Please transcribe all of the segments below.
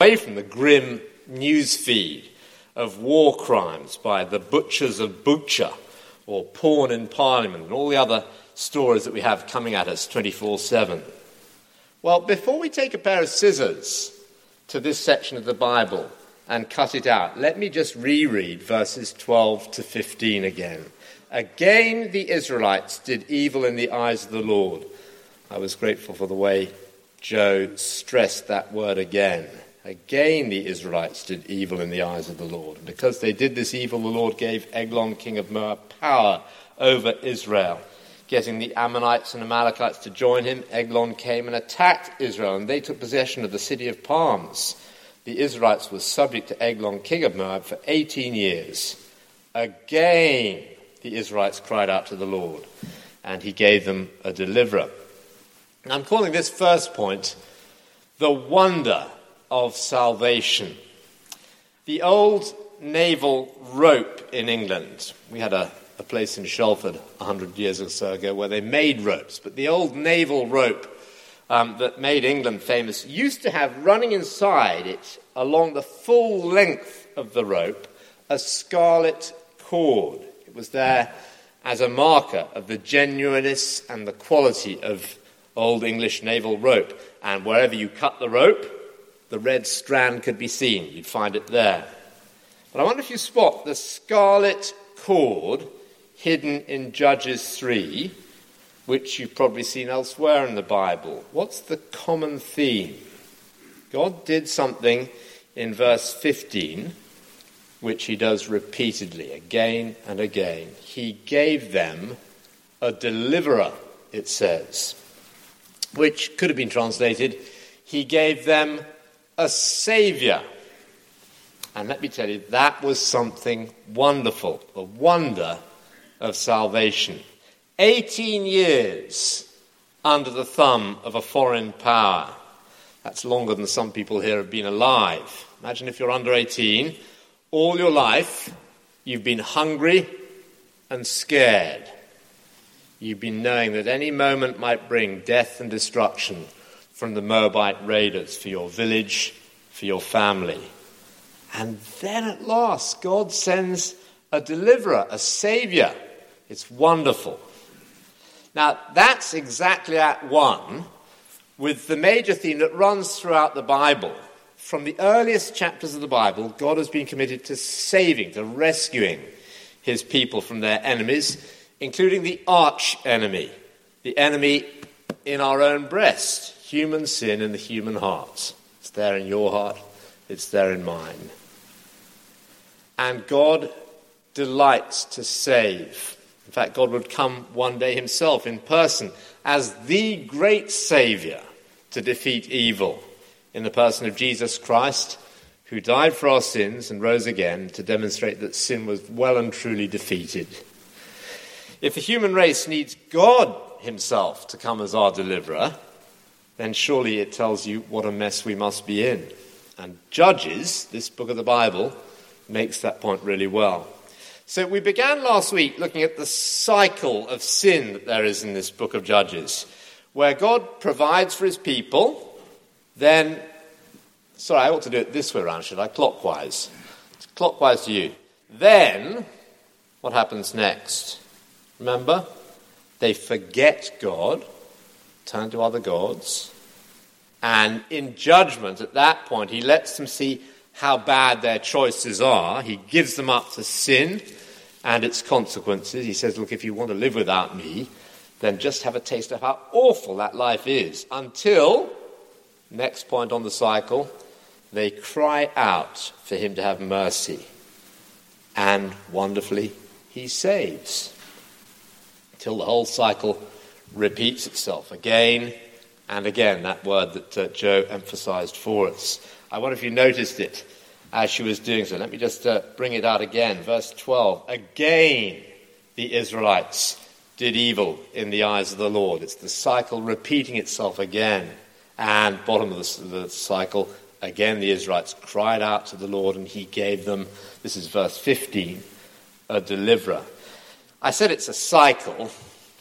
away from the grim news feed of war crimes by the butchers of Bucha or porn in Parliament and all the other stories that we have coming at us 24 7. Well, before we take a pair of scissors to this section of the Bible and cut it out, let me just reread verses 12 to 15 again. Again, the Israelites did evil in the eyes of the Lord. I was grateful for the way Joe stressed that word again. Again, the Israelites did evil in the eyes of the Lord. And because they did this evil, the Lord gave Eglon, king of Moab, power over Israel. Getting the Ammonites and Amalekites to join him, Eglon came and attacked Israel, and they took possession of the city of palms. The Israelites were subject to Eglon, king of Moab, for 18 years. Again, the Israelites cried out to the Lord, and he gave them a deliverer. I'm calling this first point the wonder of salvation. The old naval rope in England, we had a, a place in Shelford 100 years or so ago where they made ropes, but the old naval rope um, that made England famous used to have running inside it, along the full length of the rope, a scarlet cord. It was there as a marker of the genuineness and the quality of old English naval rope. And wherever you cut the rope, the red strand could be seen. You'd find it there. But I wonder if you spot the scarlet cord hidden in Judges 3, which you've probably seen elsewhere in the Bible. What's the common theme? God did something in verse 15, which he does repeatedly, again and again. He gave them a deliverer, it says, which could have been translated, he gave them a Savior. And let me tell you, that was something wonderful, a wonder of salvation. 18 years under the thumb of a foreign power. That's longer than some people here have been alive. Imagine if you're under 18, all your life you've been hungry and scared. You've been knowing that any moment might bring death and destruction from the Moabite raiders for your village, for your family. And then at last, God sends a deliverer, a savior. It's wonderful. Now, that's exactly at one with the major theme that runs throughout the Bible. From the earliest chapters of the Bible, God has been committed to saving, to rescuing his people from their enemies, including the arch enemy, the enemy in our own breast, human sin in the human heart. It's there in your heart, it's there in mine. And God delights to save. In fact, God would come one day himself in person as the great Savior to defeat evil in the person of Jesus Christ, who died for our sins and rose again to demonstrate that sin was well and truly defeated. If the human race needs God himself to come as our deliverer, then surely it tells you what a mess we must be in. And Judges, this book of the Bible, makes that point really well. So we began last week looking at the cycle of sin that there is in this book of Judges, where God provides for his people, then, sorry, I ought to do it this way around, should I? Clockwise. Clockwise to you. Then, what happens next? Remember? They forget God turn to other gods. And in judgment, at that point, he lets them see how bad their choices are. He gives them up to sin and its consequences. He says, Look, if you want to live without me, then just have a taste of how awful that life is. Until, next point on the cycle, they cry out for him to have mercy. And wonderfully, he saves. Till the whole cycle repeats itself again and again, that word that uh, Joe emphasized for us. I wonder if you noticed it as she was doing so. Let me just uh, bring it out again. Verse 12. Again, the Israelites did evil in the eyes of the Lord. It's the cycle repeating itself again. And bottom of the, the cycle, again, the Israelites cried out to the Lord, and he gave them, this is verse 15, a deliverer. I said it's a cycle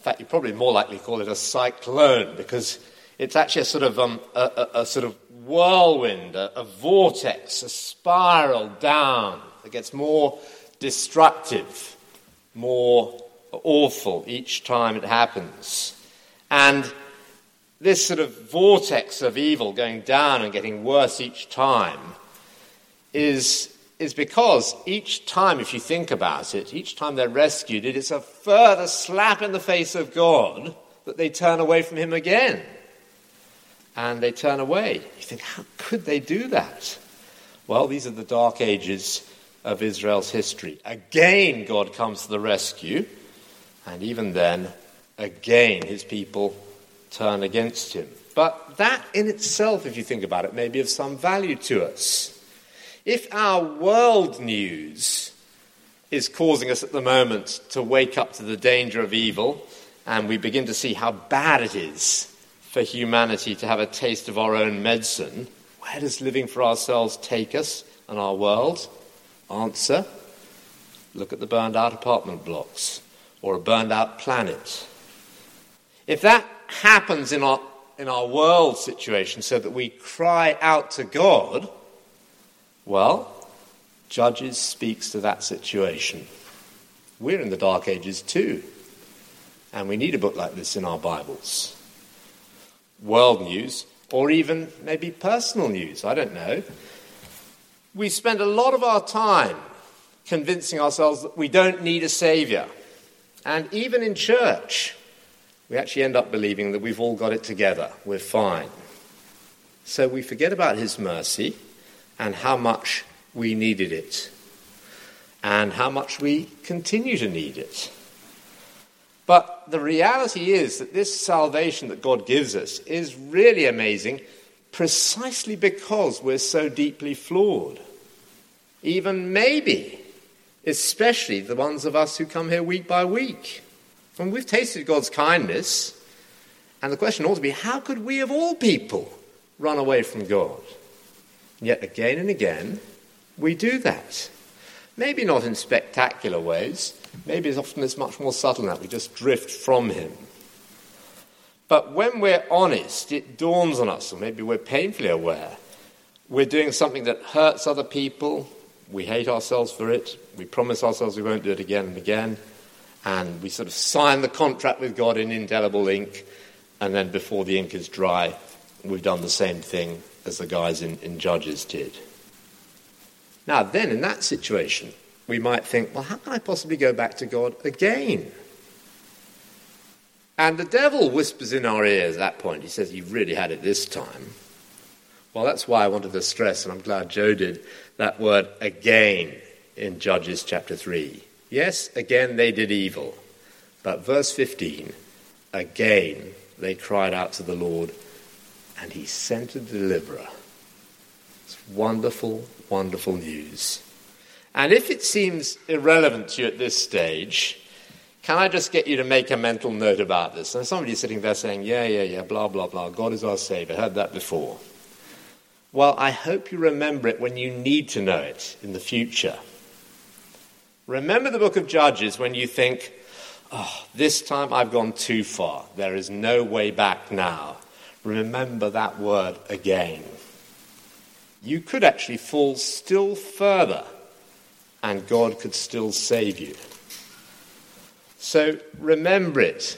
fact, you're probably more likely to call it a cyclone because it's actually a sort of, um, a, a, a, sort of whirlwind, a, a vortex, a spiral down that gets more destructive, more awful each time it happens. And this sort of vortex of evil going down and getting worse each time is, is because each time, if you think about it, each time they're rescued, it is a further slap in the face of God that they turn away from Him again. And they turn away. You think, how could they do that? Well, these are the dark ages of Israel's history. Again, God comes to the rescue, and even then, again, his people turn against him. But that in itself, if you think about it, may be of some value to us. If our world news is causing us at the moment to wake up to the danger of evil, and we begin to see how bad it is for humanity to have a taste of our own medicine, where does living for ourselves take us and our world? Answer look at the burned out apartment blocks or a burned out planet. If that happens in our, in our world situation so that we cry out to God, well, Judges speaks to that situation. We're in the Dark Ages too, and we need a book like this in our Bibles. World news, or even maybe personal news, I don't know. We spend a lot of our time convincing ourselves that we don't need a Saviour. And even in church, we actually end up believing that we've all got it together, we're fine. So we forget about His mercy and how much we needed it, and how much we continue to need it. But the reality is that this salvation that God gives us is really amazing precisely because we're so deeply flawed. Even maybe, especially the ones of us who come here week by week. And we've tasted God's kindness, and the question ought to be how could we, of all people, run away from God? Yet, again and again, we do that. Maybe not in spectacular ways, maybe as often it's much more subtle than that. We just drift from Him. But when we're honest, it dawns on us, or maybe we're painfully aware, we're doing something that hurts other people, we hate ourselves for it, we promise ourselves we won't do it again and again, and we sort of sign the contract with God in indelible ink, and then before the ink is dry, we've done the same thing as the guys in, in Judges did. Now, then, in that situation, we might think, well, how can I possibly go back to God again? And the devil whispers in our ears at that point. He says, You've really had it this time. Well, that's why I wanted to stress, and I'm glad Joe did, that word again in Judges chapter 3. Yes, again they did evil. But verse 15, again they cried out to the Lord, and he sent a deliverer. It's wonderful, wonderful news. And if it seems irrelevant to you at this stage, can I just get you to make a mental note about this? And somebody's sitting there saying, yeah, yeah, yeah, blah, blah, blah, God is our Savior. Heard that before. Well, I hope you remember it when you need to know it in the future. Remember the book of Judges when you think, oh, this time I've gone too far. There is no way back now. Remember that word again. You could actually fall still further, and God could still save you. So remember it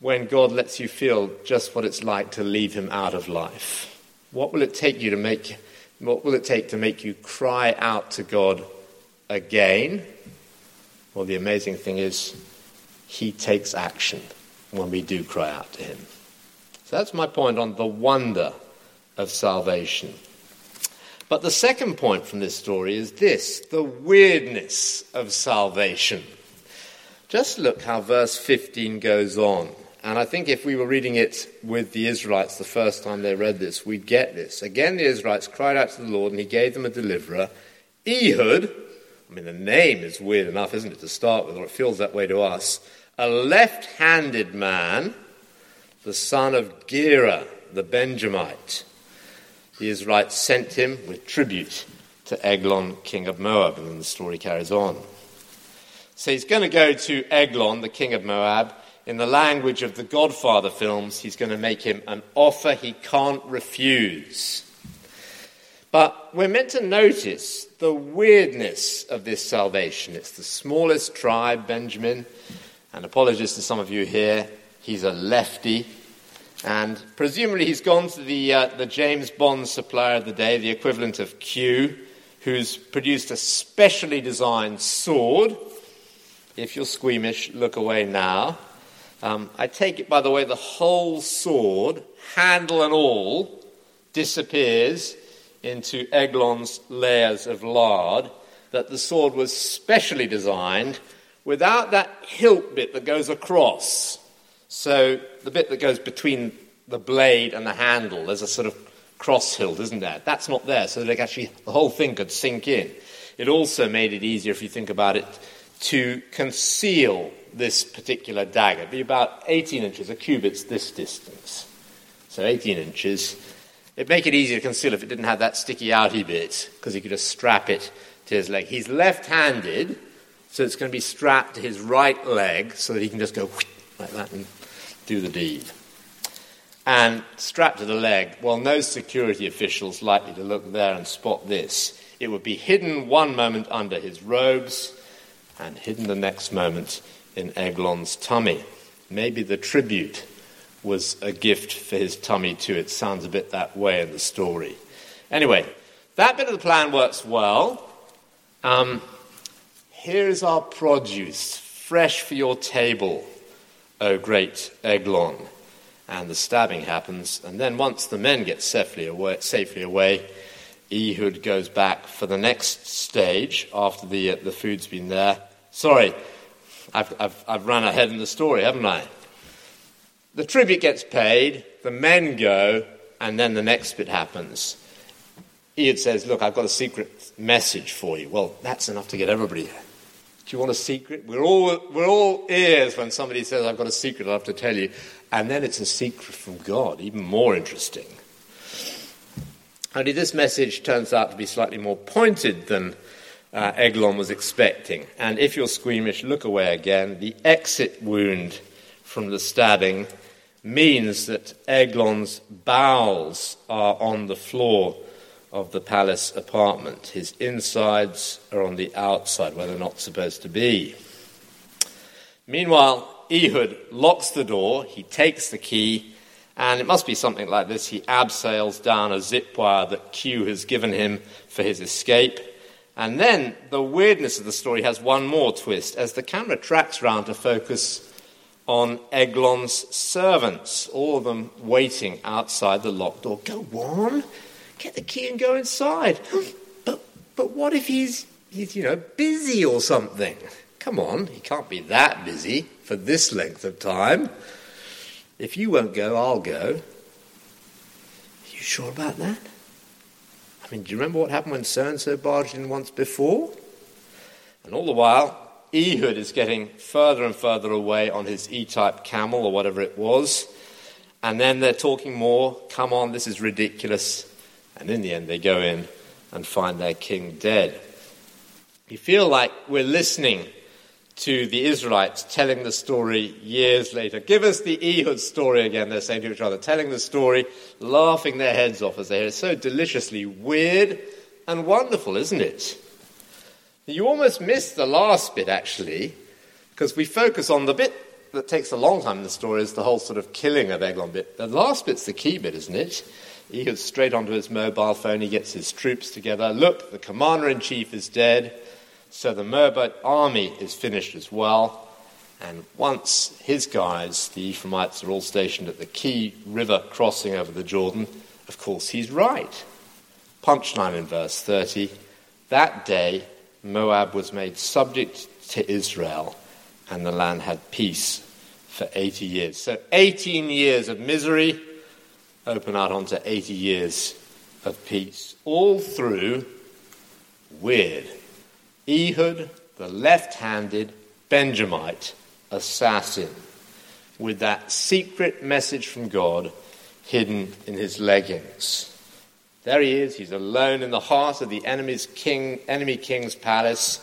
when God lets you feel just what it's like to leave Him out of life. What will it take you to make? What will it take to make you cry out to God again? Well, the amazing thing is, he takes action when we do cry out to him. That's my point on the wonder of salvation. But the second point from this story is this the weirdness of salvation. Just look how verse 15 goes on. And I think if we were reading it with the Israelites the first time they read this, we'd get this. Again, the Israelites cried out to the Lord, and he gave them a deliverer, Ehud, I mean, the name is weird enough, isn't it, to start with, or it feels that way to us. A left handed man, the son of Gera, the Benjamite. The Israelites sent him with tribute to Eglon, king of Moab, and then the story carries on. So he's going to go to Eglon, the king of Moab. In the language of the Godfather films, he's going to make him an offer he can't refuse. But we're meant to notice the weirdness of this salvation. It's the smallest tribe, Benjamin, and apologies to some of you here, he's a lefty. And presumably he's gone to the, uh, the James Bond supplier of the day, the equivalent of Q, who's produced a specially designed sword. If you're squeamish, look away now. Um, I take it, by the way, the whole sword, handle and all, disappears into Eglon's layers of lard, that the sword was specially designed without that hilt bit that goes across. So the bit that goes between the blade and the handle, there's a sort of cross hilt, isn't there? That's not there, so that actually the whole thing could sink in. It also made it easier, if you think about it, to conceal this particular dagger. It'd be about 18 inches, a cubit's this distance. So 18 inches. It'd make it easier to conceal if it didn't have that sticky outy bit, because he could just strap it to his leg. He's left handed, so it's going to be strapped to his right leg so that he can just go like that and do the deed. And strapped to the leg, well, no security official's likely to look there and spot this. It would be hidden one moment under his robes and hidden the next moment in Eglon's tummy. Maybe the tribute was a gift for his tummy too. It sounds a bit that way in the story. Anyway, that bit of the plan works well. Um, here is our produce, fresh for your table, O great Eglon. And the stabbing happens, and then once the men get safely away, safely away Ehud goes back for the next stage after the, uh, the food's been there. Sorry, I've, I've, I've run ahead in the story, haven't I? The tribute gets paid, the men go, and then the next bit happens. Ehud says, Look, I've got a secret message for you. Well, that's enough to get everybody. Do you want a secret? We're all, we're all ears when somebody says, I've got a secret, I'll have to tell you. And then it's a secret from God, even more interesting. Only this message turns out to be slightly more pointed than uh, Eglon was expecting. And if you're squeamish, look away again. The exit wound from the stabbing means that Eglon's bowels are on the floor of the palace apartment. His insides are on the outside, where they're not supposed to be. Meanwhile, Ehud locks the door, he takes the key, and it must be something like this. He abseils down a zip wire that Q has given him for his escape. And then the weirdness of the story has one more twist as the camera tracks round to focus on Eglon's servants, all of them waiting outside the locked door. Go on, get the key and go inside. But, but what if he's, he's, you know, busy or something? Come on, he can't be that busy for this length of time. If you won't go, I'll go. Are you sure about that? I mean, do you remember what happened when so and so barged in once before? And all the while, Ehud is getting further and further away on his E type camel or whatever it was. And then they're talking more. Come on, this is ridiculous. And in the end, they go in and find their king dead. You feel like we're listening to the Israelites telling the story years later. Give us the Ehud story again, they're saying to each other, telling the story, laughing their heads off as they hear it. It's so deliciously weird and wonderful, isn't it? You almost miss the last bit, actually, because we focus on the bit that takes a long time in the story, is the whole sort of killing of Eglon bit. The last bit's the key bit, isn't it? Ehud's straight onto his mobile phone, he gets his troops together. Look, the commander in chief is dead. So the Moabite army is finished as well. And once his guys, the Ephraimites, are all stationed at the key river crossing over the Jordan, of course he's right. Punchline in verse 30 That day Moab was made subject to Israel, and the land had peace for 80 years. So 18 years of misery open out onto 80 years of peace. All through weird Ehud, the left handed Benjamite assassin, with that secret message from God hidden in his leggings. There he is, he's alone in the heart of the enemy's king, enemy king's palace.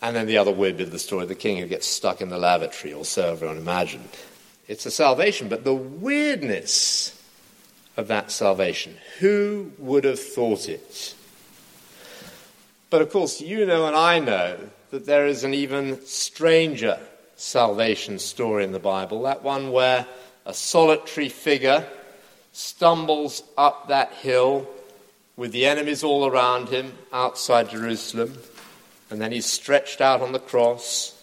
And then the other weird bit of the story the king who gets stuck in the lavatory, or so everyone imagined. It's a salvation, but the weirdness of that salvation. Who would have thought it? But of course, you know and I know that there is an even stranger salvation story in the Bible, that one where a solitary figure stumbles up that hill with the enemies all around him outside Jerusalem, and then he's stretched out on the cross,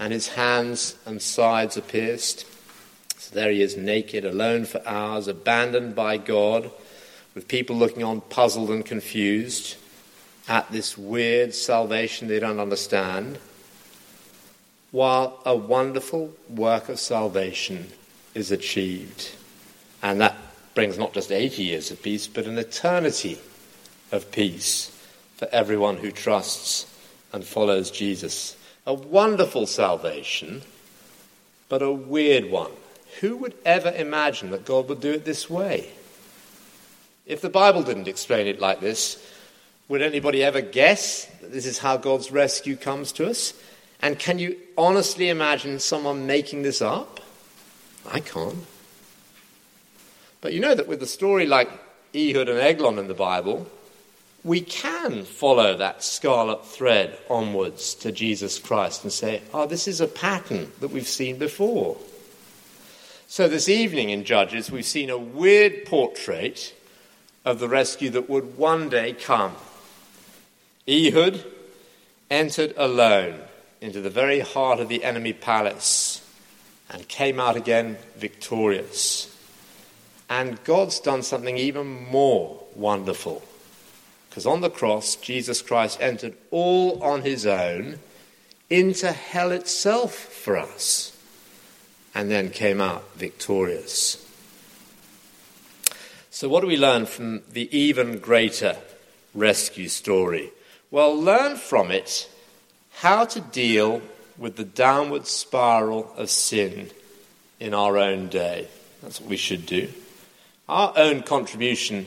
and his hands and sides are pierced. There he is, naked, alone for hours, abandoned by God, with people looking on puzzled and confused at this weird salvation they don't understand, while a wonderful work of salvation is achieved. And that brings not just 80 years of peace, but an eternity of peace for everyone who trusts and follows Jesus. A wonderful salvation, but a weird one. Who would ever imagine that God would do it this way? If the Bible didn't explain it like this, would anybody ever guess that this is how God's rescue comes to us? And can you honestly imagine someone making this up? I can't. But you know that with a story like Ehud and Eglon in the Bible, we can follow that scarlet thread onwards to Jesus Christ and say, oh, this is a pattern that we've seen before. So this evening in Judges, we've seen a weird portrait of the rescue that would one day come. Ehud entered alone into the very heart of the enemy palace and came out again victorious. And God's done something even more wonderful. Because on the cross, Jesus Christ entered all on his own into hell itself for us and then came out victorious. So, what do we learn from the even greater rescue story? Well, learn from it how to deal with the downward spiral of sin in our own day. That's what we should do. Our own contribution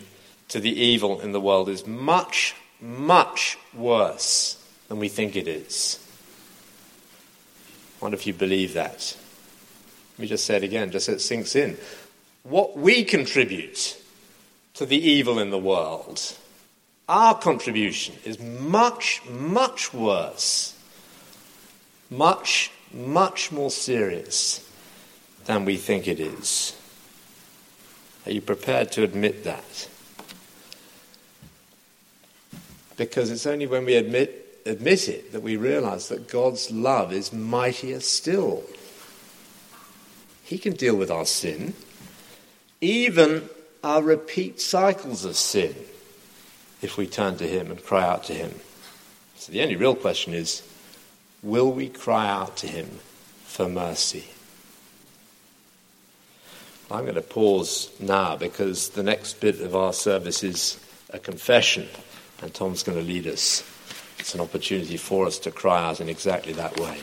to the evil in the world is much, much worse than we think it is. I wonder if you believe that. Let me just say it again, just so it sinks in. What we contribute to the evil in the world, our contribution is much, much worse, much, much more serious than we think it is. Are you prepared to admit that? Because it's only when we admit, admit it that we realize that God's love is mightier still. He can deal with our sin, even our repeat cycles of sin, if we turn to Him and cry out to Him. So the only real question is will we cry out to Him for mercy? I'm going to pause now because the next bit of our service is a confession, and Tom's going to lead us. It's an opportunity for us to cry out in exactly that way.